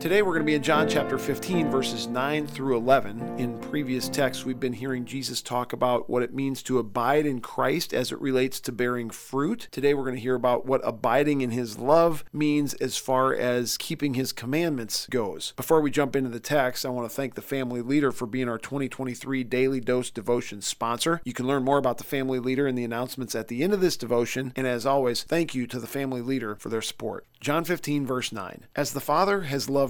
Today we're going to be in John chapter 15, verses 9 through 11. In previous texts, we've been hearing Jesus talk about what it means to abide in Christ as it relates to bearing fruit. Today we're going to hear about what abiding in his love means as far as keeping his commandments goes. Before we jump into the text, I want to thank the Family Leader for being our 2023 Daily Dose Devotion sponsor. You can learn more about the Family Leader in the announcements at the end of this devotion. And as always, thank you to the Family Leader for their support. John 15, verse 9. As the Father has loved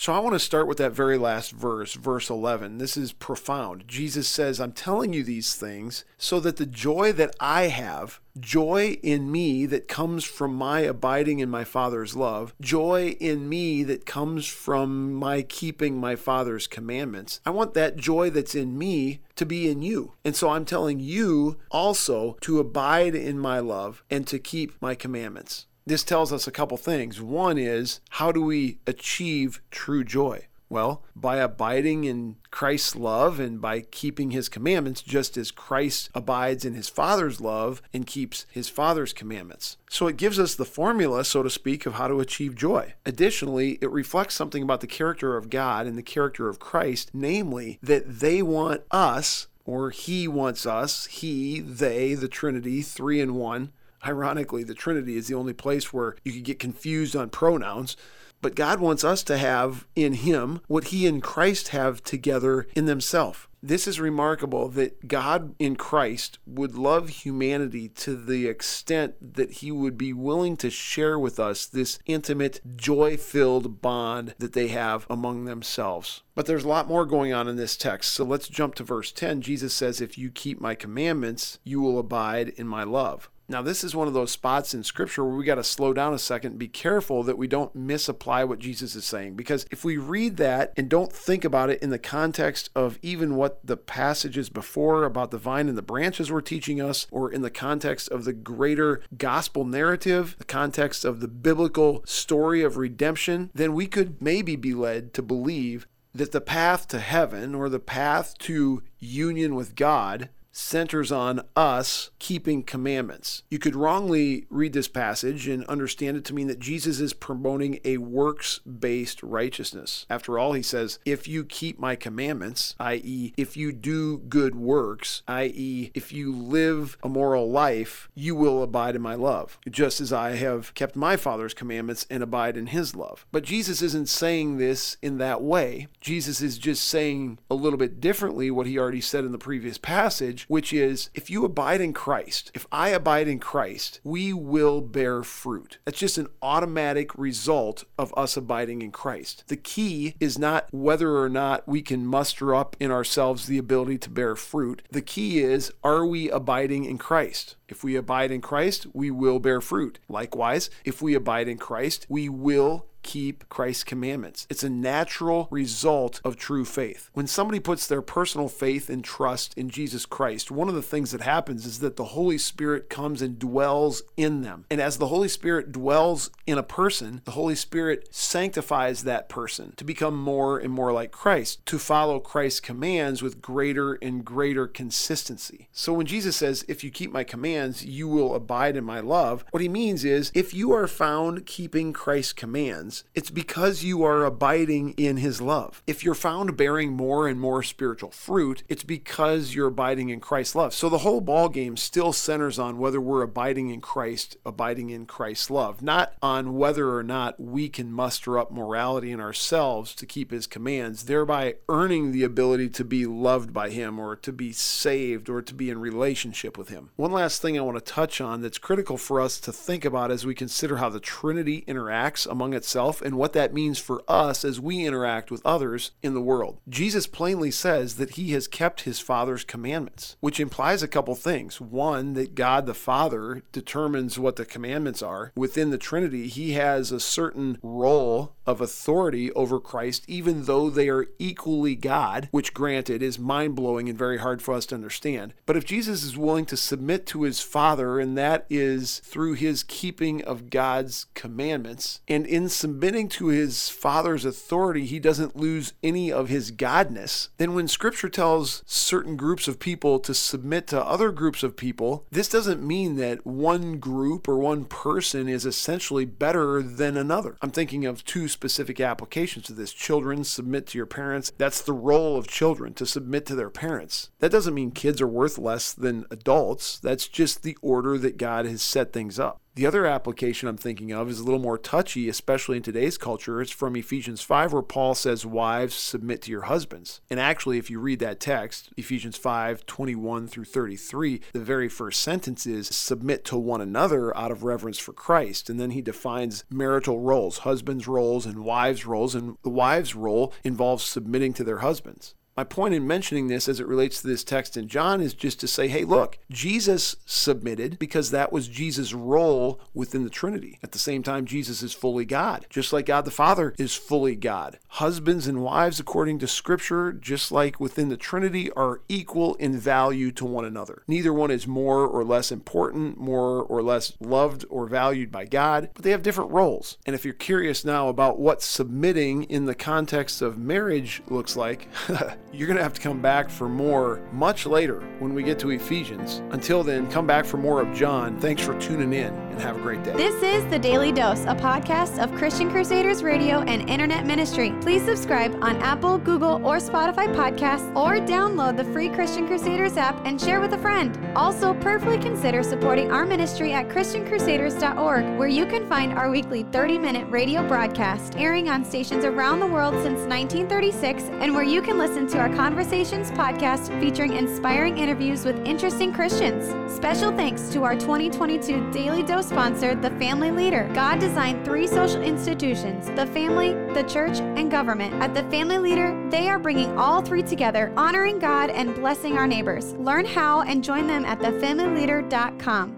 So I want to start with that very last verse, verse 11. This is profound. Jesus says, I'm telling you these things so that the joy that I have, joy in me that comes from my abiding in my Father's love, joy in me that comes from my keeping my Father's commandments, I want that joy that's in me to be in you. And so I'm telling you also to abide in my love and to keep my commandments this tells us a couple things. One is how do we achieve true joy? Well, by abiding in Christ's love and by keeping his commandments, just as Christ abides in his Father's love and keeps his Father's commandments. So it gives us the formula, so to speak, of how to achieve joy. Additionally, it reflects something about the character of God and the character of Christ, namely, that they want us, or he wants us, he, they, the Trinity, three in one, Ironically, the Trinity is the only place where you could get confused on pronouns. But God wants us to have in Him what He and Christ have together in themselves. This is remarkable that God in Christ would love humanity to the extent that he would be willing to share with us this intimate, joy filled bond that they have among themselves. But there's a lot more going on in this text. So let's jump to verse 10. Jesus says, If you keep my commandments, you will abide in my love. Now, this is one of those spots in Scripture where we got to slow down a second and be careful that we don't misapply what Jesus is saying. Because if we read that and don't think about it in the context of even what the passages before about the vine and the branches were teaching us, or in the context of the greater gospel narrative, the context of the biblical story of redemption, then we could maybe be led to believe that the path to heaven or the path to union with God centers on us keeping commandments. You could wrongly read this passage and understand it to mean that Jesus is promoting a works based righteousness. After all, he says, if you keep my commandments, i.e., if you do good works, i.e., if you live a moral life, you will abide in my love, just as I have kept my Father's commandments and abide in his love. But Jesus isn't saying this in that way. Jesus is just saying a little bit differently what he already said in the previous passage which is if you abide in Christ, if I abide in Christ, we will bear fruit. That's just an automatic result of us abiding in Christ. The key is not whether or not we can muster up in ourselves the ability to bear fruit. The key is are we abiding in Christ? If we abide in Christ, we will bear fruit. Likewise, if we abide in Christ, we will keep Christ's commandments. It's a natural result of true faith. When somebody puts their personal faith and trust in Jesus Christ, one of the things that happens is that the Holy Spirit comes and dwells in them. And as the Holy Spirit dwells in a person, the Holy Spirit sanctifies that person to become more and more like Christ, to follow Christ's commands with greater and greater consistency. So when Jesus says, If you keep my commands, you will abide in my love, what he means is, if you are found keeping Christ's commands, it's because you are abiding in his love. If you're found bearing more and more spiritual fruit, it's because you're abiding in Christ's love. So the whole ball game still centers on whether we're abiding in Christ, abiding in Christ's love, not on whether or not we can muster up morality in ourselves to keep his commands, thereby earning the ability to be loved by him or to be saved or to be in relationship with him. One last thing I want to touch on that's critical for us to think about as we consider how the Trinity interacts among itself himself and what that means for us as we interact with others in the world. Jesus plainly says that he has kept his Father's commandments, which implies a couple things. One, that God the Father determines what the commandments are. Within the Trinity, he has a certain role of authority over Christ, even though they are equally God, which granted is mind blowing and very hard for us to understand. But if Jesus is willing to submit to his Father, and that is through his keeping of God's commandments, and in submitting to his Father's authority, he doesn't lose any of his godness, then when Scripture tells certain groups of people to submit to other groups of people, this doesn't mean that one group or one person is essentially better than another. I'm thinking of two specific applications to this. Children submit to your parents. That's the role of children to submit to their parents. That doesn't mean kids are worth less than adults. That's just the order that God has set things up. The other application I'm thinking of is a little more touchy, especially in today's culture. It's from Ephesians 5, where Paul says, Wives, submit to your husbands. And actually, if you read that text, Ephesians 5, 21 through 33, the very first sentence is, Submit to one another out of reverence for Christ. And then he defines marital roles, husbands' roles and wives' roles. And the wives' role involves submitting to their husbands. My point in mentioning this as it relates to this text in John is just to say, hey, look, Jesus submitted because that was Jesus' role within the Trinity. At the same time, Jesus is fully God, just like God the Father is fully God. Husbands and wives, according to Scripture, just like within the Trinity, are equal in value to one another. Neither one is more or less important, more or less loved or valued by God, but they have different roles. And if you're curious now about what submitting in the context of marriage looks like, you're going to have to come back for more much later when we get to Ephesians. Until then, come back for more of John. Thanks for tuning in and have a great day. This is The Daily Dose, a podcast of Christian Crusaders Radio and Internet Ministry. Please subscribe on Apple, Google, or Spotify podcasts or download the free Christian Crusaders app and share with a friend. Also, prayerfully consider supporting our ministry at ChristianCrusaders.org, where you can find our weekly 30 minute radio broadcast airing on stations around the world since 1936 and where you can listen our Conversations podcast featuring inspiring interviews with interesting Christians. Special thanks to our 2022 Daily Dose sponsor, The Family Leader. God designed three social institutions the family, the church, and government. At The Family Leader, they are bringing all three together, honoring God and blessing our neighbors. Learn how and join them at thefamilyleader.com.